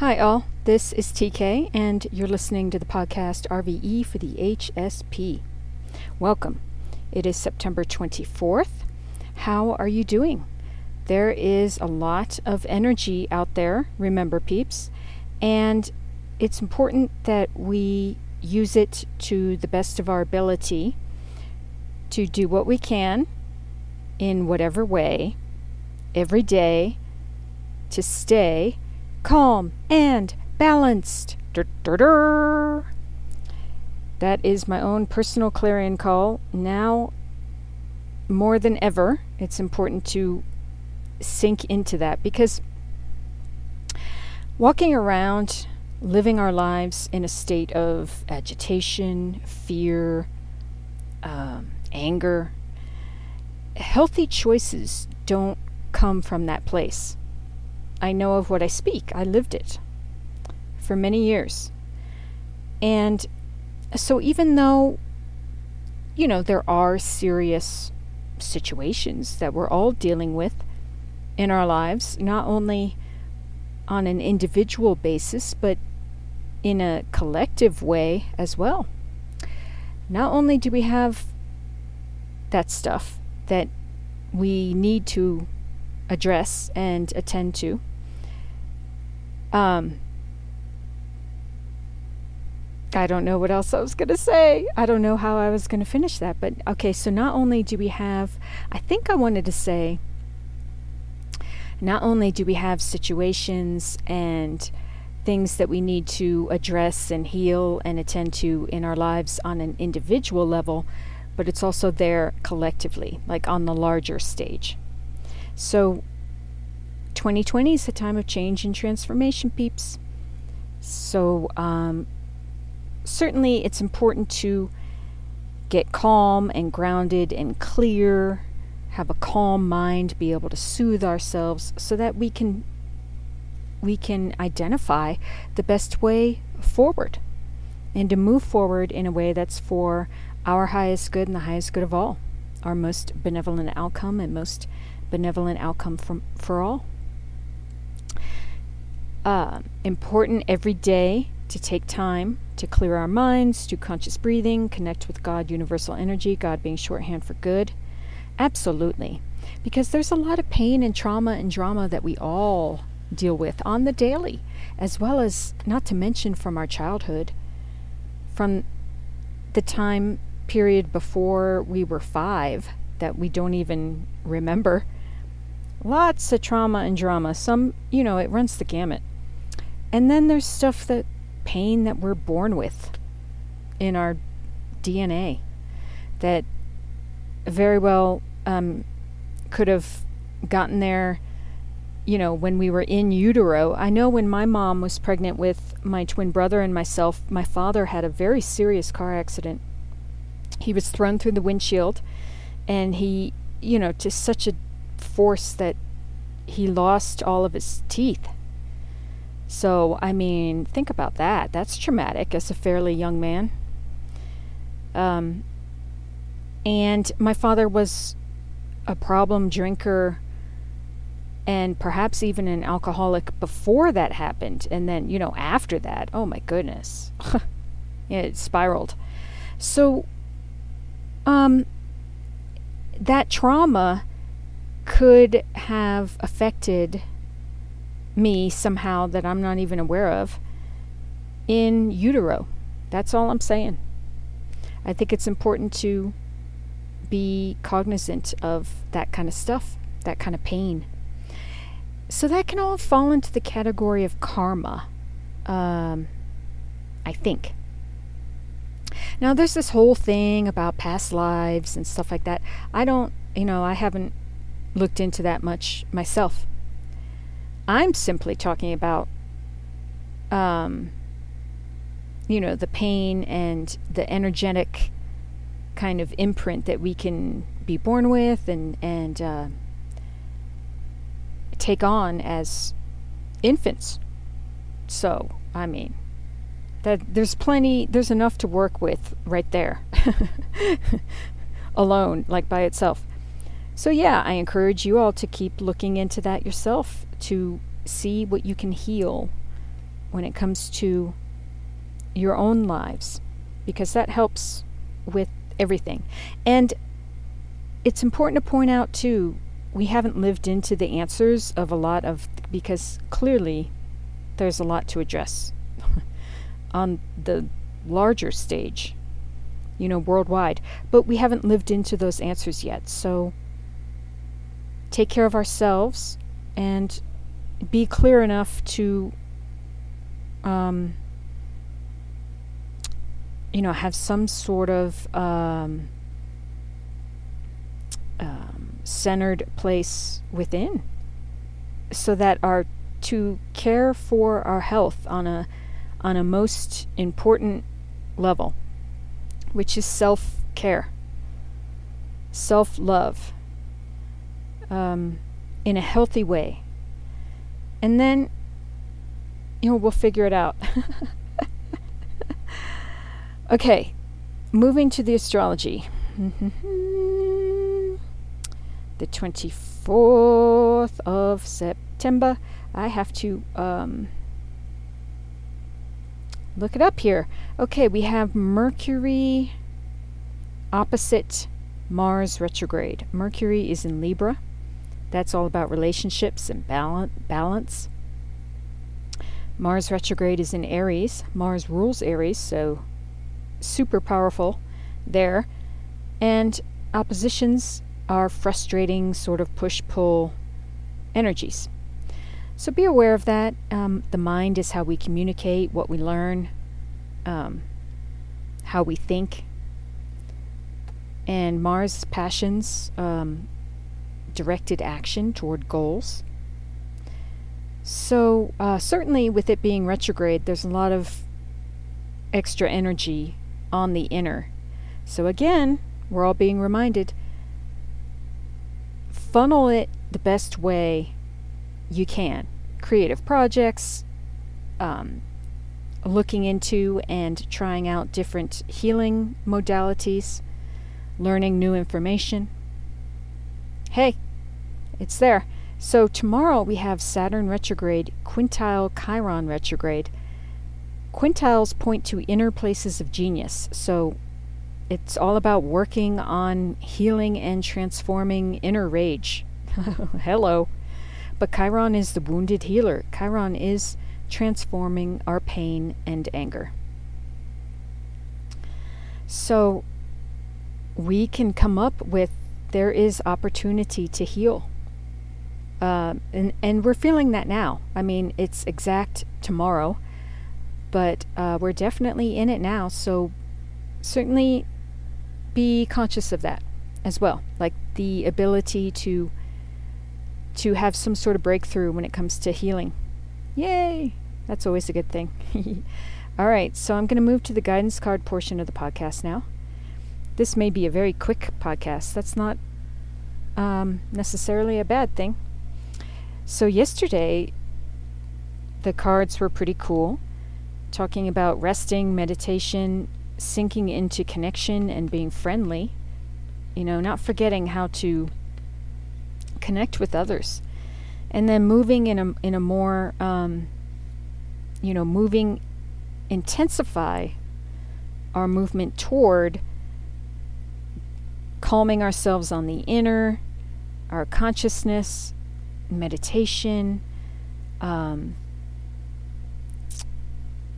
Hi, all. This is TK, and you're listening to the podcast RVE for the HSP. Welcome. It is September 24th. How are you doing? There is a lot of energy out there, remember, peeps, and it's important that we use it to the best of our ability to do what we can in whatever way every day to stay calm and balanced. Dur, dur, dur. That is my own personal clarion call. Now, more than ever, it's important to sink into that because walking around, living our lives in a state of agitation, fear, um, anger, healthy choices don't come from that place. I know of what I speak. I lived it for many years. And so, even though, you know, there are serious situations that we're all dealing with in our lives, not only on an individual basis, but in a collective way as well. Not only do we have that stuff that we need to address and attend to, um, I don't know what else I was going to say. I don't know how I was going to finish that. But okay, so not only do we have, I think I wanted to say, not only do we have situations and things that we need to address and heal and attend to in our lives on an individual level, but it's also there collectively, like on the larger stage. So 2020 is a time of change and transformation, peeps. So, um, certainly it's important to get calm and grounded and clear, have a calm mind, be able to soothe ourselves so that we can we can identify the best way forward and to move forward in a way that's for our highest good and the highest good of all, our most benevolent outcome and most benevolent outcome from, for all uh, important every day to take time to clear our minds, do conscious breathing, connect with God, universal energy, God being shorthand for good. Absolutely. Because there's a lot of pain and trauma and drama that we all deal with on the daily, as well as, not to mention, from our childhood, from the time period before we were five that we don't even remember. Lots of trauma and drama. Some, you know, it runs the gamut. And then there's stuff that pain that we're born with in our DNA that very well um, could have gotten there, you know, when we were in utero. I know when my mom was pregnant with my twin brother and myself, my father had a very serious car accident. He was thrown through the windshield and he, you know, to such a force that he lost all of his teeth so, I mean, think about that. That's traumatic as a fairly young man. Um, and my father was a problem drinker and perhaps even an alcoholic before that happened. And then, you know, after that, oh my goodness. it spiraled. So, um, that trauma could have affected me somehow that I'm not even aware of in utero. That's all I'm saying. I think it's important to be cognizant of that kind of stuff, that kind of pain. So that can all fall into the category of karma, um, I think. Now, there's this whole thing about past lives and stuff like that. I don't, you know, I haven't looked into that much myself. I'm simply talking about, um, you know, the pain and the energetic kind of imprint that we can be born with and and uh, take on as infants. So, I mean, that there's plenty, there's enough to work with right there, alone, like by itself. So, yeah, I encourage you all to keep looking into that yourself to see what you can heal when it comes to your own lives because that helps with everything. And it's important to point out, too, we haven't lived into the answers of a lot of, because clearly there's a lot to address on the larger stage, you know, worldwide. But we haven't lived into those answers yet. So take care of ourselves and be clear enough to, um, you know, have some sort of um, um, centered place within so that our to care for our health on a on a most important level, which is self care, self love, um, in a healthy way. And then, you know, we'll figure it out. okay, moving to the astrology. the 24th of September. I have to um, look it up here. Okay, we have Mercury opposite Mars retrograde. Mercury is in Libra. That's all about relationships and balance. Mars retrograde is in Aries. Mars rules Aries, so super powerful there. And oppositions are frustrating, sort of push pull energies. So be aware of that. Um, the mind is how we communicate, what we learn, um, how we think. And Mars passions, um, directed action toward goals. So, uh, certainly with it being retrograde, there's a lot of extra energy on the inner. So, again, we're all being reminded funnel it the best way you can. Creative projects, um, looking into and trying out different healing modalities, learning new information. Hey, it's there. So tomorrow we have Saturn retrograde, quintile Chiron retrograde. Quintiles point to inner places of genius. So it's all about working on healing and transforming inner rage. Hello. But Chiron is the wounded healer. Chiron is transforming our pain and anger. So we can come up with there is opportunity to heal. Uh, and, and we're feeling that now. I mean, it's exact tomorrow, but uh, we're definitely in it now. So certainly be conscious of that as well. Like the ability to to have some sort of breakthrough when it comes to healing. Yay! That's always a good thing. All right, so I'm going to move to the guidance card portion of the podcast now. This may be a very quick podcast. That's not um, necessarily a bad thing. So, yesterday, the cards were pretty cool, talking about resting, meditation, sinking into connection, and being friendly. You know, not forgetting how to connect with others, and then moving in a in a more um, you know moving intensify our movement toward calming ourselves on the inner, our consciousness, meditation, um,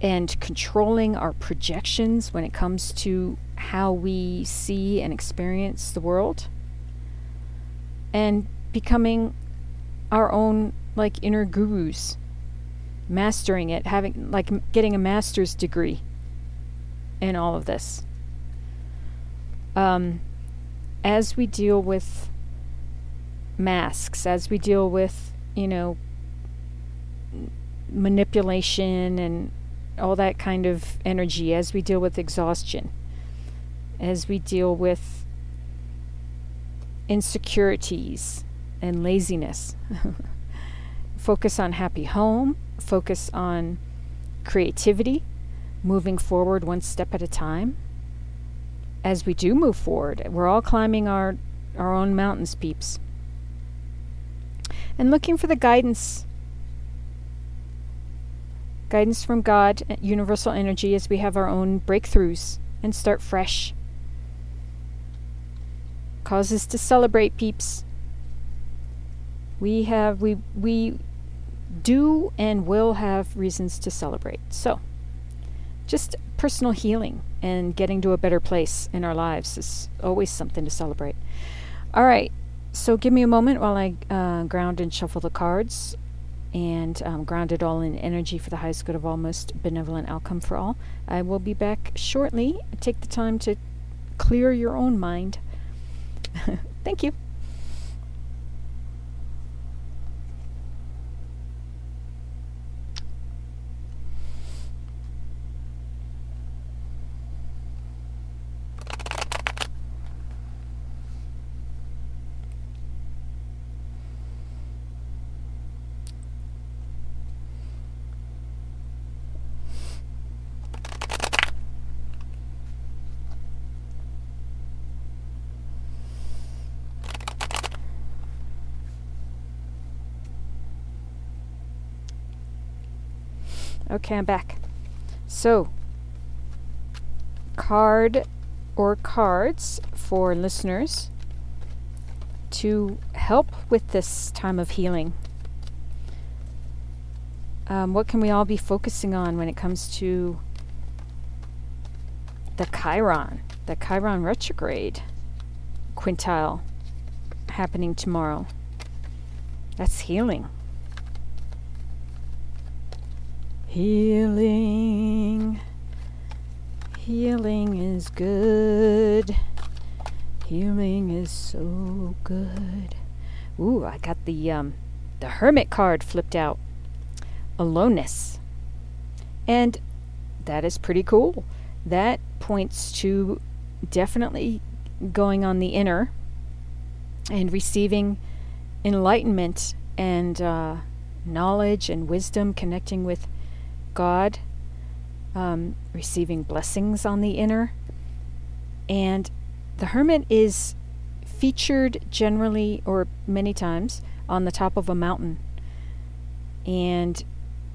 and controlling our projections when it comes to how we see and experience the world. And becoming our own like inner gurus mastering it having like getting a master's degree in all of this um, as we deal with masks as we deal with you know manipulation and all that kind of energy as we deal with exhaustion as we deal with insecurities and laziness. focus on happy home, focus on creativity, moving forward one step at a time. As we do move forward, we're all climbing our, our own mountains, peeps. And looking for the guidance guidance from God, uh, universal energy, as we have our own breakthroughs and start fresh. Causes to celebrate, peeps. We have we we do and will have reasons to celebrate. So, just personal healing and getting to a better place in our lives is always something to celebrate. All right, so give me a moment while I uh, ground and shuffle the cards and um, ground it all in energy for the highest good of all, most benevolent outcome for all. I will be back shortly. Take the time to clear your own mind. Thank you. Okay, I'm back. So, card or cards for listeners to help with this time of healing. Um, what can we all be focusing on when it comes to the Chiron, the Chiron retrograde quintile happening tomorrow? That's healing. Healing. Healing is good. Healing is so good. Ooh, I got the um the hermit card flipped out. Aloneness. And that is pretty cool. That points to definitely going on the inner and receiving enlightenment and uh, knowledge and wisdom, connecting with God, um, receiving blessings on the inner. And the hermit is featured generally or many times on the top of a mountain and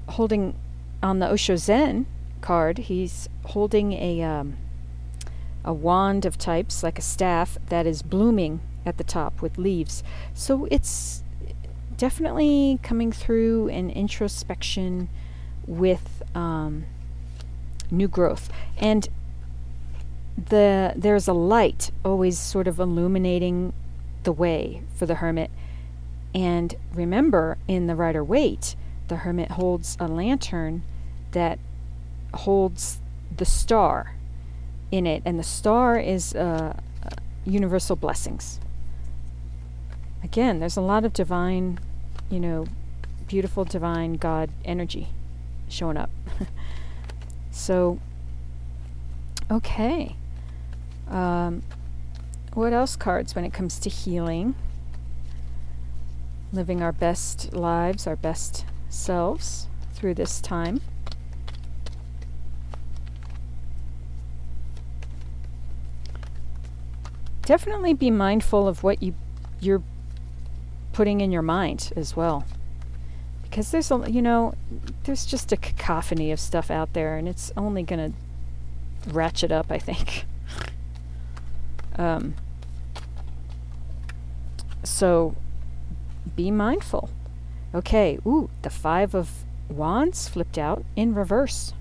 holding on the Osho Zen card, he's holding a um, a wand of types like a staff that is blooming at the top with leaves. So it's definitely coming through an introspection with um, new growth. And the there's a light always sort of illuminating the way for the hermit. And remember, in the Rider Waite, the hermit holds a lantern that holds the star in it, and the star is uh, uh, universal blessings. Again, there's a lot of divine, you know, beautiful divine God energy showing up. so, okay. Um, what else cards when it comes to healing? Living our best lives, our best selves through this time. Definitely be mindful of what you you're putting in your mind as well because there's a you know there's just a cacophony of stuff out there and it's only going to ratchet up i think. Um, so be mindful. Okay ooh the five of wands flipped out in reverse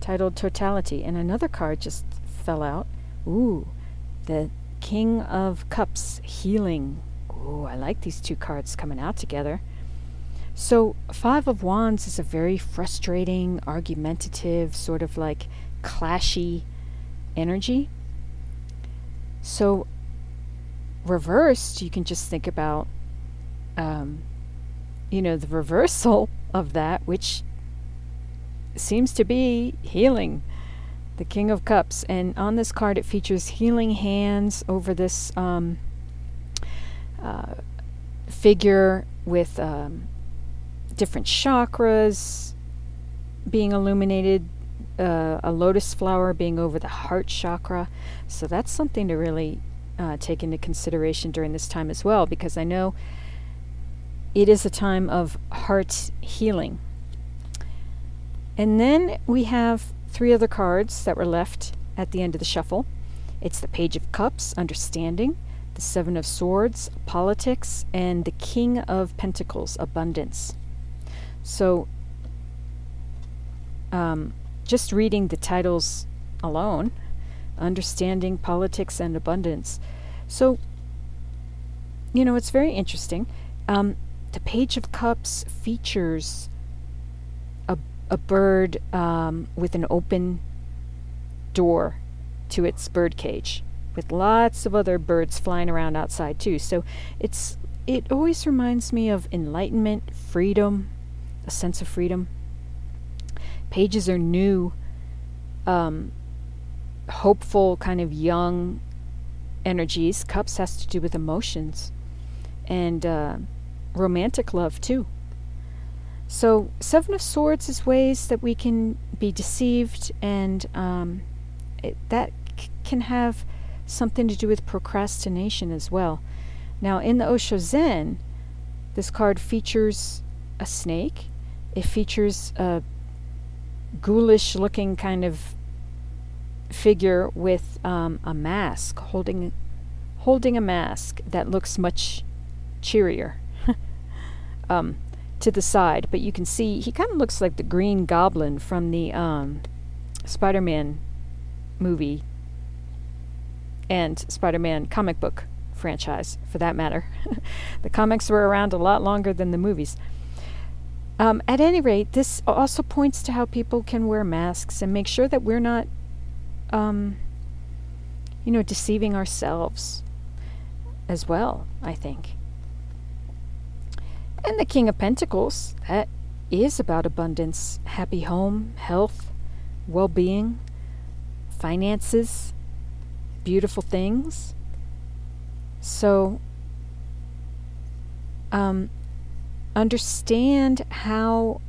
titled totality and another card just fell out. Ooh the king of cups healing. Ooh i like these two cards coming out together so, Five of Wands is a very frustrating, argumentative, sort of like clashy energy. So, reversed, you can just think about, um, you know, the reversal of that, which seems to be healing. The King of Cups. And on this card, it features healing hands over this um, uh, figure with. Um, different chakras being illuminated, uh, a lotus flower being over the heart chakra. So that's something to really uh, take into consideration during this time as well, because I know it is a time of heart healing. And then we have three other cards that were left at the end of the shuffle. It's the Page of Cups, Understanding, the Seven of Swords, Politics, and the King of Pentacles, Abundance. So, um, just reading the titles alone, Understanding, Politics, and Abundance. So, you know, it's very interesting. Um, the Page of Cups features a, a bird um, with an open door to its bird cage with lots of other birds flying around outside too. So it's it always reminds me of enlightenment, freedom, a sense of freedom. Pages are new, um, hopeful, kind of young energies. Cups has to do with emotions and uh, romantic love too. So, Seven of Swords is ways that we can be deceived, and um, it, that c- can have something to do with procrastination as well. Now, in the Osho Zen, this card features a snake. It features a ghoulish looking kind of figure with um, a mask, holding, holding a mask that looks much cheerier um, to the side. But you can see he kind of looks like the Green Goblin from the um, Spider Man movie and Spider Man comic book franchise, for that matter. the comics were around a lot longer than the movies. Um, at any rate, this also points to how people can wear masks and make sure that we're not, um, you know, deceiving ourselves as well, I think. And the King of Pentacles, that is about abundance, happy home, health, well being, finances, beautiful things. So, um, understand how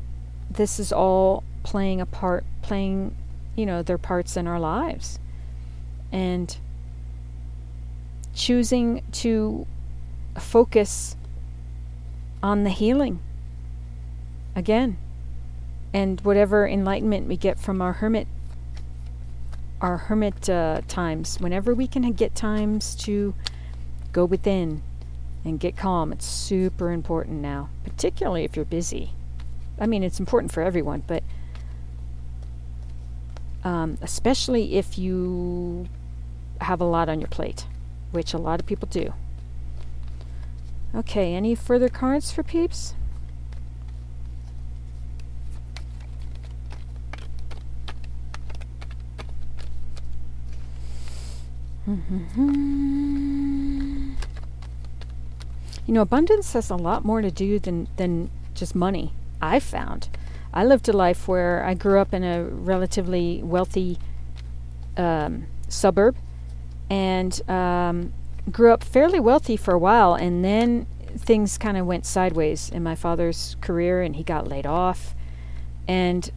this is all playing a part, playing, you know, their parts in our lives. And choosing to focus on the healing again and whatever enlightenment we get from our hermit our hermit uh, times, whenever we can get times to go within and get calm, it's super important now, particularly if you're busy. I mean, it's important for everyone, but um, especially if you have a lot on your plate, which a lot of people do. Okay, any further cards for peeps? Mm-hmm. You know, abundance has a lot more to do than, than just money, I've found. I lived a life where I grew up in a relatively wealthy um, suburb and um, grew up fairly wealthy for a while, and then things kind of went sideways in my father's career, and he got laid off. And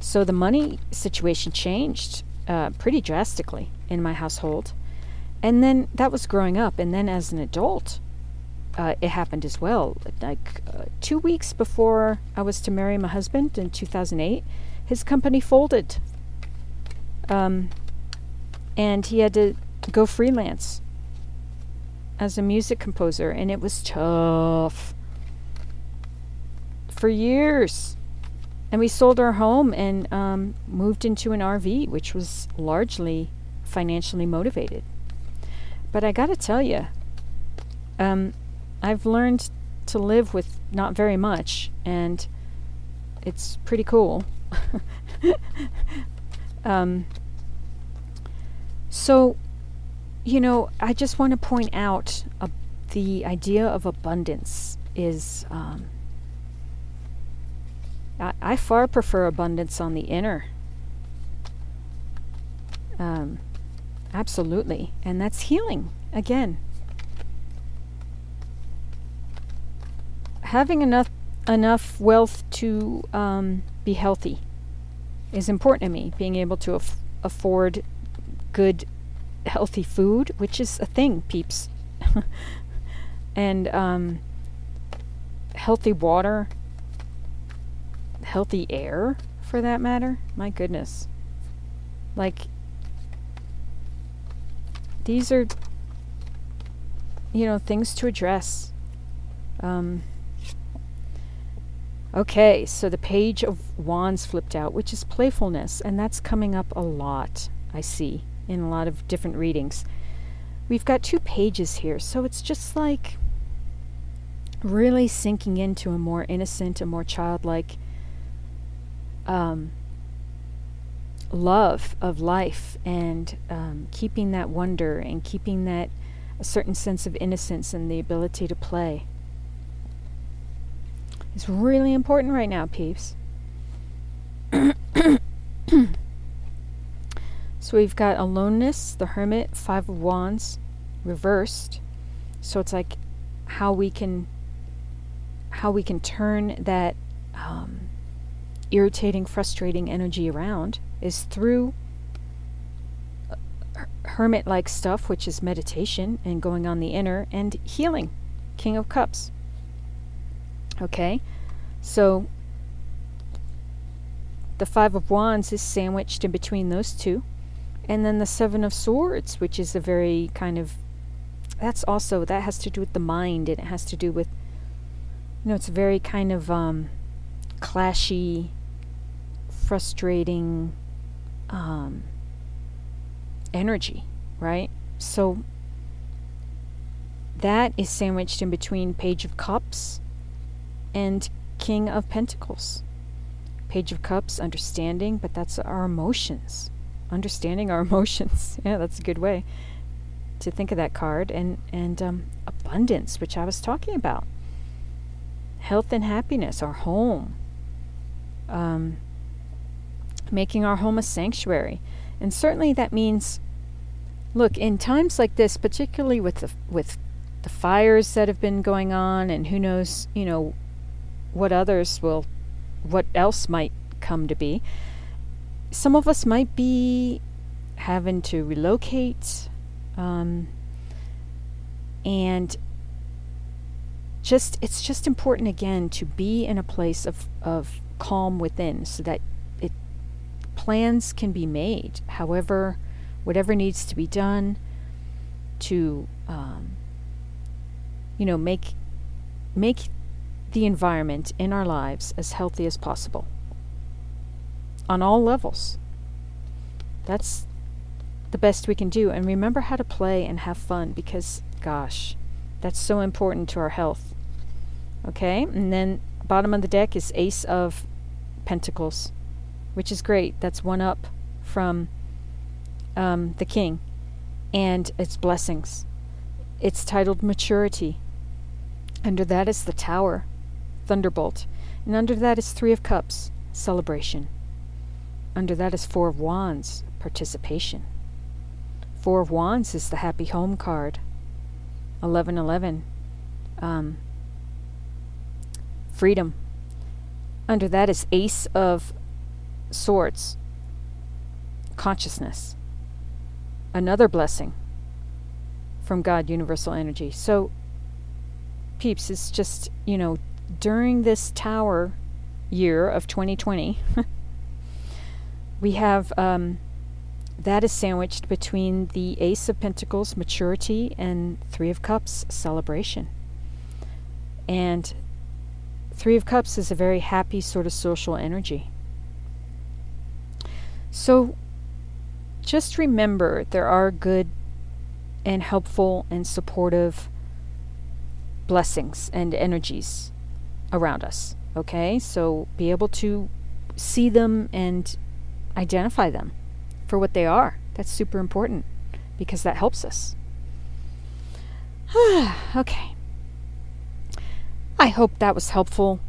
so the money situation changed uh, pretty drastically in my household. And then that was growing up. And then as an adult, uh, it happened as well. Like uh, two weeks before I was to marry my husband in 2008, his company folded. Um, and he had to go freelance as a music composer, and it was tough for years. And we sold our home and um, moved into an RV, which was largely financially motivated. But I got to tell you, um, I've learned to live with not very much, and it's pretty cool. um, so, you know, I just want to point out the idea of abundance is um, I, I far prefer abundance on the inner. Um, absolutely. And that's healing again. Having enough enough wealth to um, be healthy is important to me. Being able to af- afford good, healthy food, which is a thing, peeps, and um, healthy water, healthy air, for that matter. My goodness. Like, these are, you know, things to address. Um, okay, so the page of wands flipped out, which is playfulness, and that's coming up a lot, I see, in a lot of different readings. We've got two pages here, so it's just like really sinking into a more innocent, a more childlike um, love of life and um, keeping that wonder and keeping that a certain sense of innocence and the ability to play. It's really important right now, peeps. so we've got aloneness, the hermit, five of wands, reversed. So it's like how we can how we can turn that um, irritating, frustrating energy around is through uh, hermit like stuff, which is meditation and going on the inner, and healing, King of Cups. Okay, so the Five of Wands is sandwiched in between those two. And then the Seven of Swords, which is a very kind of that's also that has to do with the mind and it has to do with you know it's very kind of um clashy frustrating um energy right so that is sandwiched in between page of cups and king of pentacles page of cups understanding but that's our emotions understanding our emotions yeah that's a good way to think of that card and and um, abundance, which I was talking about. Health and happiness, our home. Um, making our home a sanctuary, and certainly that means. Look, in times like this, particularly with the with the fires that have been going on, and who knows, you know, what others will, what else might come to be. Some of us might be having to relocate, um, and just it's just important again to be in a place of, of calm within so that it plans can be made however whatever needs to be done to um, you know make make the environment in our lives as healthy as possible on all levels that's the best we can do. And remember how to play and have fun because, gosh, that's so important to our health. Okay? And then bottom of the deck is Ace of Pentacles, which is great. That's one up from um, the King. And it's blessings. It's titled Maturity. Under that is the Tower, Thunderbolt. And under that is Three of Cups, Celebration. Under that is Four of Wands, Participation. Four of Wands is the Happy Home card. 1111. Um, freedom. Under that is Ace of Swords. Consciousness. Another blessing from God, Universal Energy. So, peeps, it's just, you know, during this tower year of 2020, we have um, that is sandwiched between the Ace of Pentacles, maturity, and Three of Cups, celebration. And Three of Cups is a very happy sort of social energy. So just remember there are good and helpful and supportive blessings and energies around us. Okay? So be able to see them and identify them for what they are. That's super important because that helps us. okay. I hope that was helpful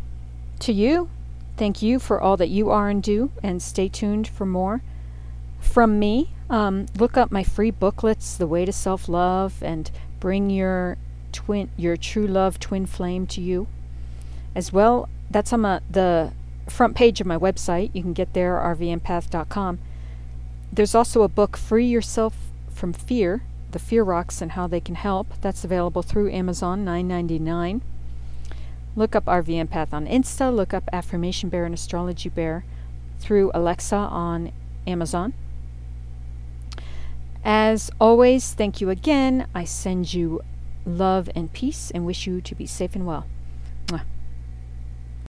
to you. Thank you for all that you are and do, and stay tuned for more from me. Um, look up my free booklets, "The Way to Self Love," and bring your twin, your true love twin flame to you. As well, that's on my, the front page of my website. You can get there, rvempath.com. There's also a book, Free Yourself from Fear, The Fear Rocks and How They Can Help. That's available through Amazon, $9.99. Look up RV Empath on Insta, look up Affirmation Bear and Astrology Bear through Alexa on Amazon. As always, thank you again. I send you love and peace and wish you to be safe and well. Mwah.